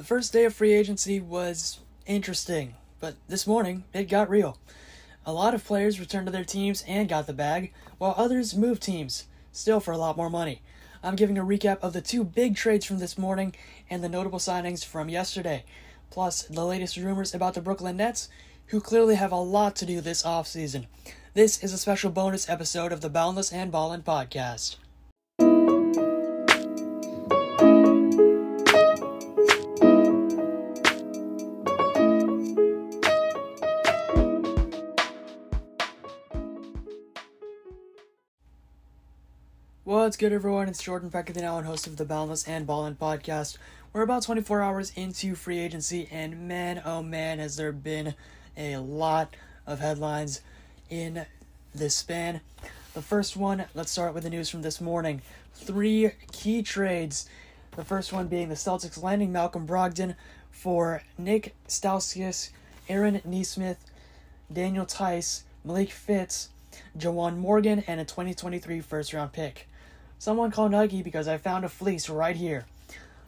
The first day of free agency was interesting, but this morning it got real. A lot of players returned to their teams and got the bag, while others moved teams, still for a lot more money. I'm giving a recap of the two big trades from this morning and the notable signings from yesterday, plus the latest rumors about the Brooklyn Nets, who clearly have a lot to do this offseason. This is a special bonus episode of the Boundless and Ballin podcast. Good, everyone? It's Jordan Peck the Allen, host of the Boundless and Ballin podcast. We're about 24 hours into free agency, and man, oh man, has there been a lot of headlines in this span. The first one, let's start with the news from this morning. Three key trades. The first one being the Celtics landing Malcolm Brogdon for Nik Stauskas, Aaron Nesmith, Daniel Theis, Malik Fitts, Juwan Morgan, and a 2023 first round pick. Someone call Nike because I found a fleece right here.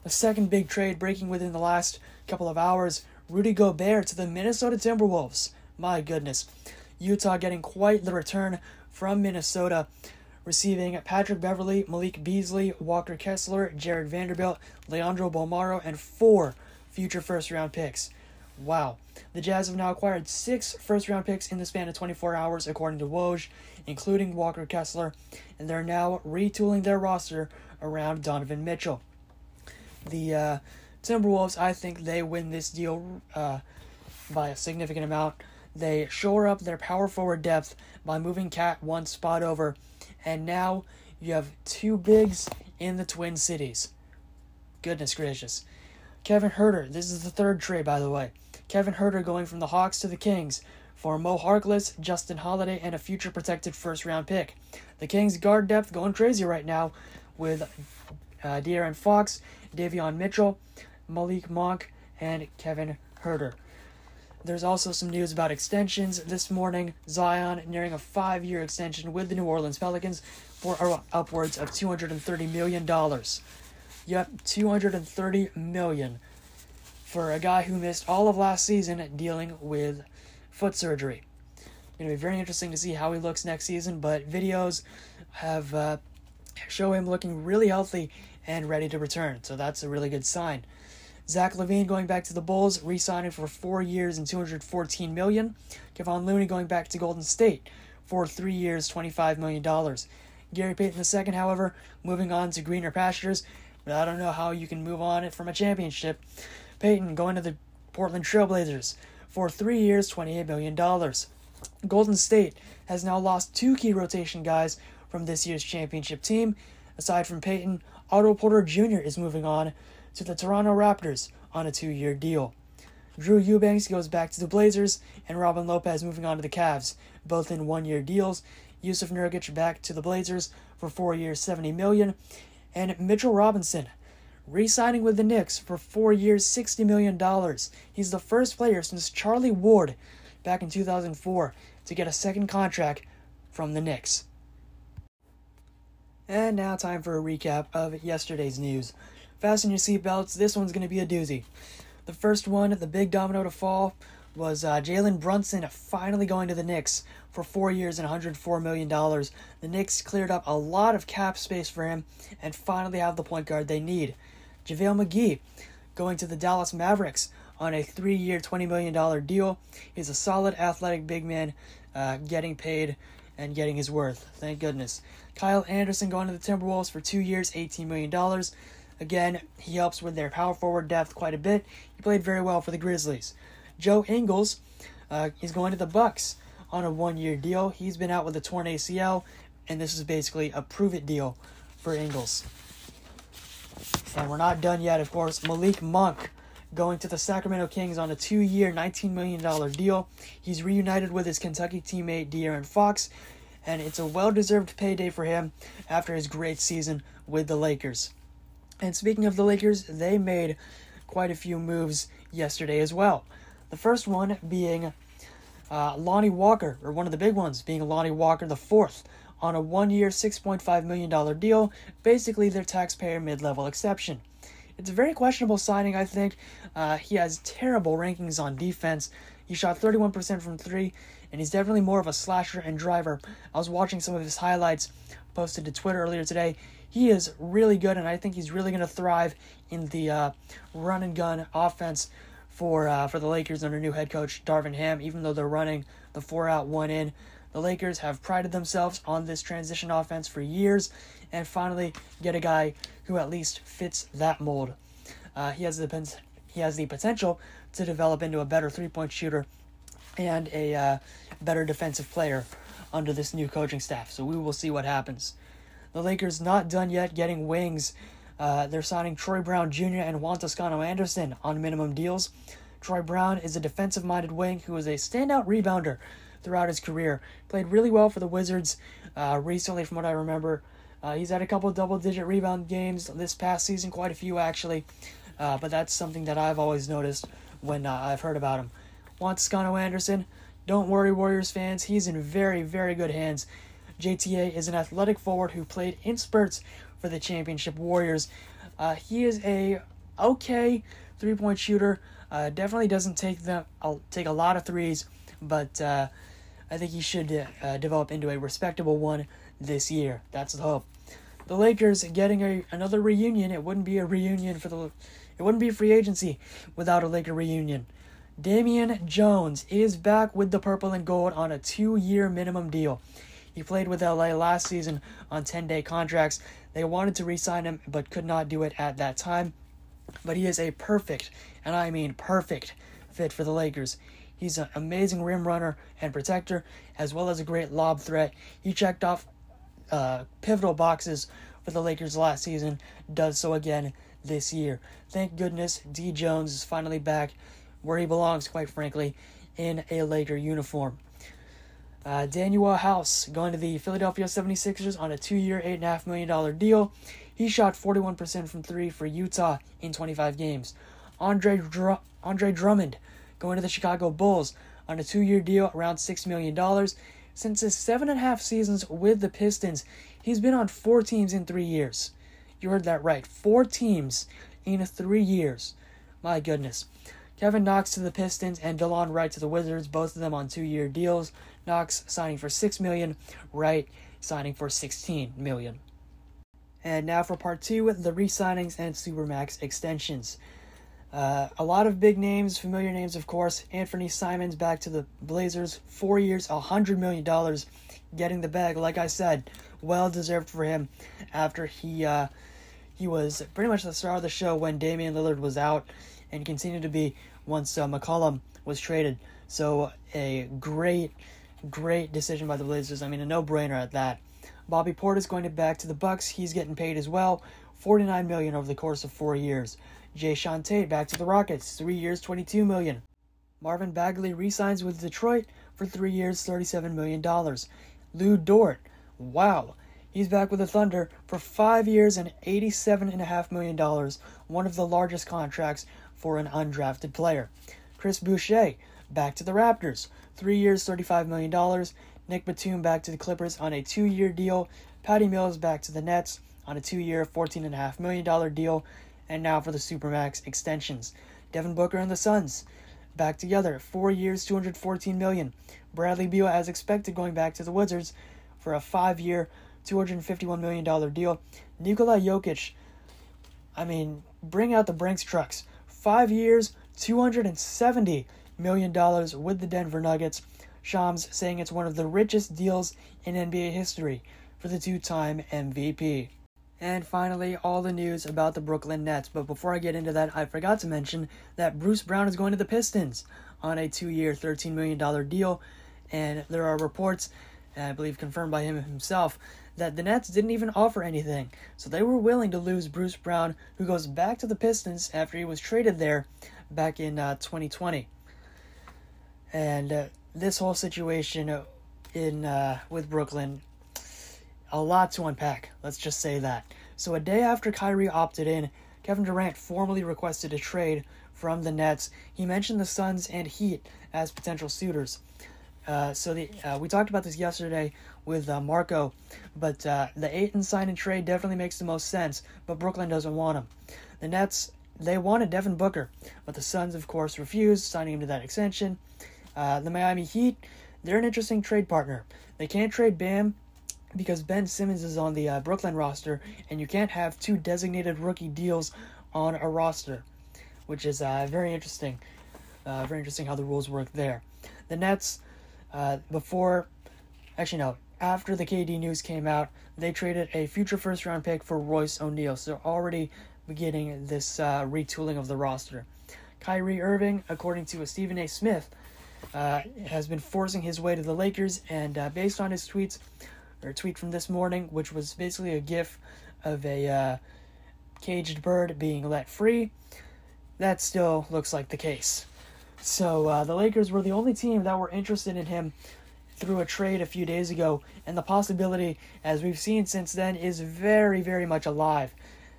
The second big trade breaking within the last couple of hours Rudy Gobert to the Minnesota Timberwolves. My goodness. Utah getting quite the return from Minnesota, receiving Patrick Beverley, Malik Beasley, Walker Kessler, Jarred Vanderbilt, Leandro Bolmaro, and four future first round picks. Wow. The Jazz have now acquired six first round picks in the span of 24 hours, according to Woj, including Walker Kessler, and they're now retooling their roster around Donovan Mitchell. The uh, Timberwolves, I think they win this deal uh, by a significant amount. They shore up their power forward depth by moving KAT one spot over, and now you have two bigs in the Twin Cities. Goodness gracious. Kevin Huerter, this is the third trade, by the way. Kevin Huerter going from the Hawks to the Kings for Moe Harkless, Justin Holiday, and a future protected first round pick. The Kings guard depth going crazy right now with uh, De'Aaron Fox, Davion Mitchell, Malik Monk, and Kevin Huerter. There's also some news about extensions this morning. Zion nearing a five year extension with the New Orleans Pelicans for upwards of $230 million. Yep, $230 million for a guy who missed all of last season dealing with foot surgery. Going to be very interesting to see how he looks next season, but videos have uh, show him looking really healthy and ready to return, so that's a really good sign. Zach LaVine going back to the Bulls, re-signing for four years and 214 million. Kevon Looney going back to Golden State for three years, 25 million dollars. Gary Payton II, however, moving on to greener pastures. But I don't know how you can move on it from a championship. Payton going to the Portland Trailblazers for three years, 28 million dollars. Golden State has now lost two key rotation guys from this year's championship team. Aside from Payton, Otto Porter Jr. is moving on to the Toronto Raptors on a two year deal. Drew Eubanks goes back to the Blazers, and Robin Lopez moving on to the Cavs, both in one year deals. Jusuf Nurkic back to the Blazers for four years, 70 million. and Mitchell Robinson re-signing with the Knicks for four years, $60 million. He's the first player since Charlie Ward back in 2004 to get a second contract from the Knicks. And now time for a recap of yesterday's news. Fasten your seatbelts. This one's going to be a doozy. The first one, the big domino to fall, was uh, Jalen Brunson finally going to the Knicks for four years and $104 million. The Knicks cleared up a lot of cap space for him and finally have the point guard they need. JaVale McGee going to the Dallas Mavericks on a three year, $20 million deal. He's a solid athletic big man uh, getting paid and getting his worth. Thank goodness. Kyle Anderson going to the Timberwolves for two years, $18 million. Again, he helps with their power forward depth quite a bit. He played very well for the Grizzlies. Joe Ingles uh, is going to the Bucks on a one-year deal. He's been out with a torn ACL, and this is basically a prove-it deal for Ingles. And we're not done yet, of course. Malik Monk going to the Sacramento Kings on a two-year, $19 million deal. He's reunited with his Kentucky teammate De'Aaron Fox, and it's a well-deserved payday for him after his great season with the Lakers. And speaking of the Lakers, they made quite a few moves yesterday as well. The first one being uh, Lonnie Walker, or one of the big ones being Lonnie Walker the fourth, on a one-year, $6.5 million deal, basically their taxpayer mid-level exception. It's a very questionable signing, I think. Uh, he has terrible rankings on defense. He shot 31% from three, and he's definitely more of a slasher and driver. I was watching some of his highlights posted to Twitter earlier today. He is really good, and I think he's really going to thrive in the uh, run and gun offense for uh, for the Lakers under new head coach Darvin Ham. Even though they're running the four out, one in, the Lakers have prided themselves on this transition offense for years, and finally get a guy who at least fits that mold. Uh, he has the he has the potential to develop into a better three point shooter and a uh, better defensive player under this new coaching staff. So we will see what happens. The Lakers not done yet getting wings. Uh, they're signing Troy Brown Jr. and Juan Toscano Anderson on minimum deals. Troy Brown is a defensive minded wing who is a standout rebounder throughout his career. Played really well for the Wizards uh, recently, from what I remember. Uh, he's had a couple double digit rebound games this past season, quite a few actually. Uh, but that's something that I've always noticed when uh, I've heard about him. Juan Toscano Anderson, don't worry, Warriors fans. He's in very, very good hands. JTA is an athletic forward who played in spurts for the championship Warriors. Uh, he is a okay three point shooter. Uh, definitely doesn't take them I'll take a lot of threes, but uh, I think he should uh, develop into a respectable one this year. That's the hope. The Lakers getting a another reunion. It wouldn't be a reunion for the it wouldn't be free agency without a Laker reunion. Damian Jones is back with the purple and gold on a two year minimum deal. He played with LA last season on 10 day contracts. They wanted to re sign him, but could not do it at that time. But he is a perfect, and I mean perfect, fit for the Lakers. He's an amazing rim runner and protector, as well as a great lob threat. He checked off uh, pivotal boxes for the Lakers last season, does so again this year. Thank goodness D. Jones is finally back where he belongs, quite frankly, in a Laker uniform. Uh, Danuel House going to the Philadelphia 76ers on a two year, $8.5 million deal. He shot 41% from three for Utah in 25 games. Andre, Dr- Andre Drummond going to the Chicago Bulls on a two year deal, around $6 million. Since his seven and a half seasons with the Pistons, he's been on four teams in three years. You heard that right. Four teams in three years. My goodness. Kevin Knox to the Pistons and Delon Wright to the Wizards, both of them on two-year deals. Knox signing for six million, Wright signing for sixteen million. And now for part two with the re-signings and supermax extensions. Uh, a lot of big names, familiar names, of course. Anfernee Simons back to the Blazers, four years, a hundred million dollars, getting the bag. Like I said, well deserved for him after he uh, he was pretty much the star of the show when Damian Lillard was out, and continued to be once uh, McCollum was traded. So a great, great decision by the Blazers. I mean, a no-brainer at that. Bobby Portis going to back to the Bucks. He's getting paid as well, 49 million over the course of four years. Jae'Sean Tate back to the Rockets, three years, 22 million. Marvin Bagley re-signs with Detroit for three years, 37 million dollars. Lu Dort, wow, he's back with the Thunder for five years and 87.5 million dollars, one of the largest contracts for an undrafted player. Chris Boucher back to the Raptors, three years, $35 million. Nick Batum back to the Clippers on a two year deal. Patty Mills back to the Nets on a two year, $14.5 million deal. And now for the Supermax extensions. Devin Booker and the Suns back together, four years, 214 million. Bradley Beal, as expected, going back to the Wizards for a five year, $251 million deal. Nikola Jokic, I mean, bring out the Brinks trucks five years, $270 million dollars with the Denver Nuggets. Shams saying it's one of the richest deals in NBA history for the two time MVP. And finally, all the news about the Brooklyn Nets. But before I get into that, I forgot to mention that Bruce Brown is going to the Pistons on a two year, $13 million deal. And there are reports, I believe confirmed by him himself, that the Nets didn't even offer anything. So they were willing to lose Bruce Brown, who goes back to the Pistons after he was traded there back in uh, 2020. And uh, this whole situation in uh, with Brooklyn, a lot to unpack. Let's just say that. So a day after Kyrie opted in, Kevin Durant formally requested a trade from the Nets. He mentioned the Suns and Heat as potential suitors. Uh, so the uh, we talked about this yesterday with uh, Marco, but uh, the Ayton sign and trade definitely makes the most sense. But Brooklyn doesn't want him. The Nets, they wanted Devin Booker, but the Suns, of course, refused, signing him to that extension. Uh, the Miami Heat, they're an interesting trade partner. They can't trade Bam because Ben Simmons is on the uh, Brooklyn roster, and you can't have two designated rookie deals on a roster, which is uh, very interesting. Uh, very interesting how the rules work there. The Nets, uh, before, actually no, after the KD news came out, they traded a future first round pick for Royce O'Neale, So already beginning this uh, retooling of the roster. Kyrie Irving, according to Stephen A. Smith, uh, has been forcing his way to the Lakers, and uh, based on his tweets, or tweet from this morning, which was basically a gif of a uh, caged bird being let free, that still looks like the case. So uh, the Lakers were the only team that were interested in him through a trade a few days ago, and the possibility, as we've seen since then, is very, very much alive.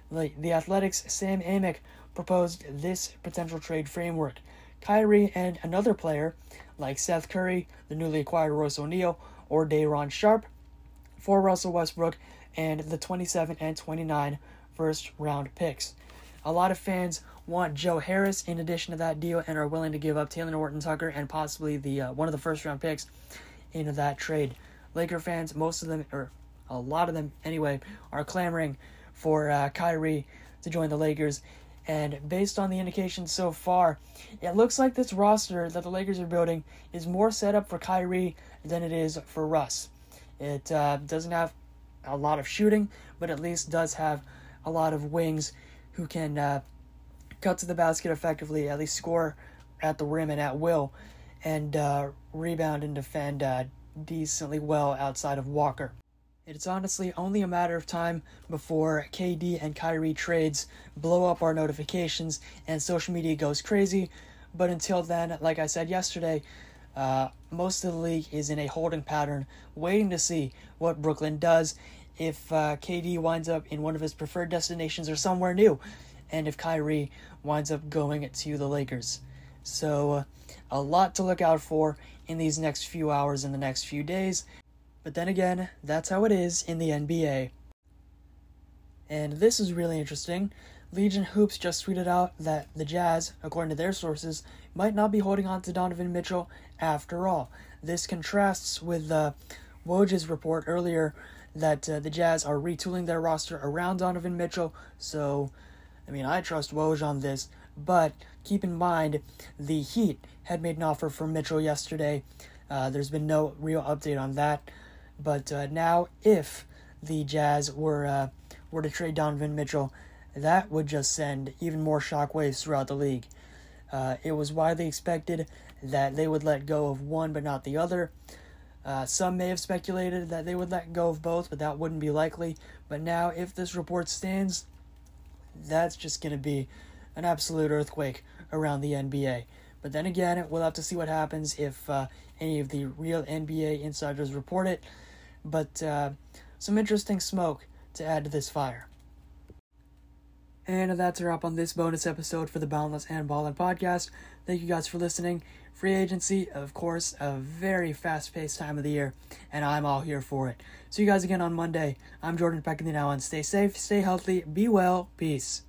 The, the Athletic's Sam Amick proposed this potential trade framework. Kyrie and another player, like Seth Curry, the newly acquired Royce O'Neale, or Day'Ron Sharpe for Russell Westbrook and the 27 and 29 first round picks. A lot of fans want Joe Harris in addition to that deal and are willing to give up Talen Horton-Tucker and possibly the uh, one of the first round picks into that trade. Laker fans, most of them, or a lot of them anyway, are clamoring for uh, Kyrie to join the Lakers. And based on the indications so far, it looks like this roster that the Lakers are building is more set up for Kyrie than it is for Russ. It uh, doesn't have a lot of shooting, but at least does have a lot of wings who can uh, cut to the basket effectively, at least score at the rim and at will, and uh, rebound and defend uh, decently well outside of Walker. It's honestly only a matter of time before KD and Kyrie trades blow up our notifications and social media goes crazy. But until then, like I said yesterday, uh, most of the league is in a holding pattern, waiting to see what Brooklyn does if uh, KD winds up in one of his preferred destinations or somewhere new, and if Kyrie winds up going to the Lakers. So, uh, a lot to look out for in these next few hours and the next few days. But then again, that's how it is in the NBA. And this is really interesting. Legion Hoops just tweeted out that the Jazz, according to their sources, might not be holding on to Donovan Mitchell after all. This contrasts with uh, Woj's report earlier that uh, the Jazz are retooling their roster around Donovan Mitchell. So, I mean, I trust Woj on this, but keep in mind the Heat had made an offer for Mitchell yesterday. Uh, there's been no real update on that, but uh, now if the Jazz were uh, were to trade Donovan Mitchell, that would just send even more shockwaves throughout the league. Uh, it was widely expected that they would let go of one but not the other. Uh, some may have speculated that they would let go of both, but that wouldn't be likely. But now, if this report stands, that's just going to be an absolute earthquake around the NBA. But then again, we'll have to see what happens if uh, any of the real NBA insiders report it. But uh, some interesting smoke to add to this fire. And that's a wrap on this bonus episode for the Boundless and Ballin podcast. Thank you guys for listening. Free agency, of course, a very fast paced time of the year, and I'm all here for it. See you guys again on Monday. I'm Jordan Peck in now, and stay safe, stay healthy, be well, peace.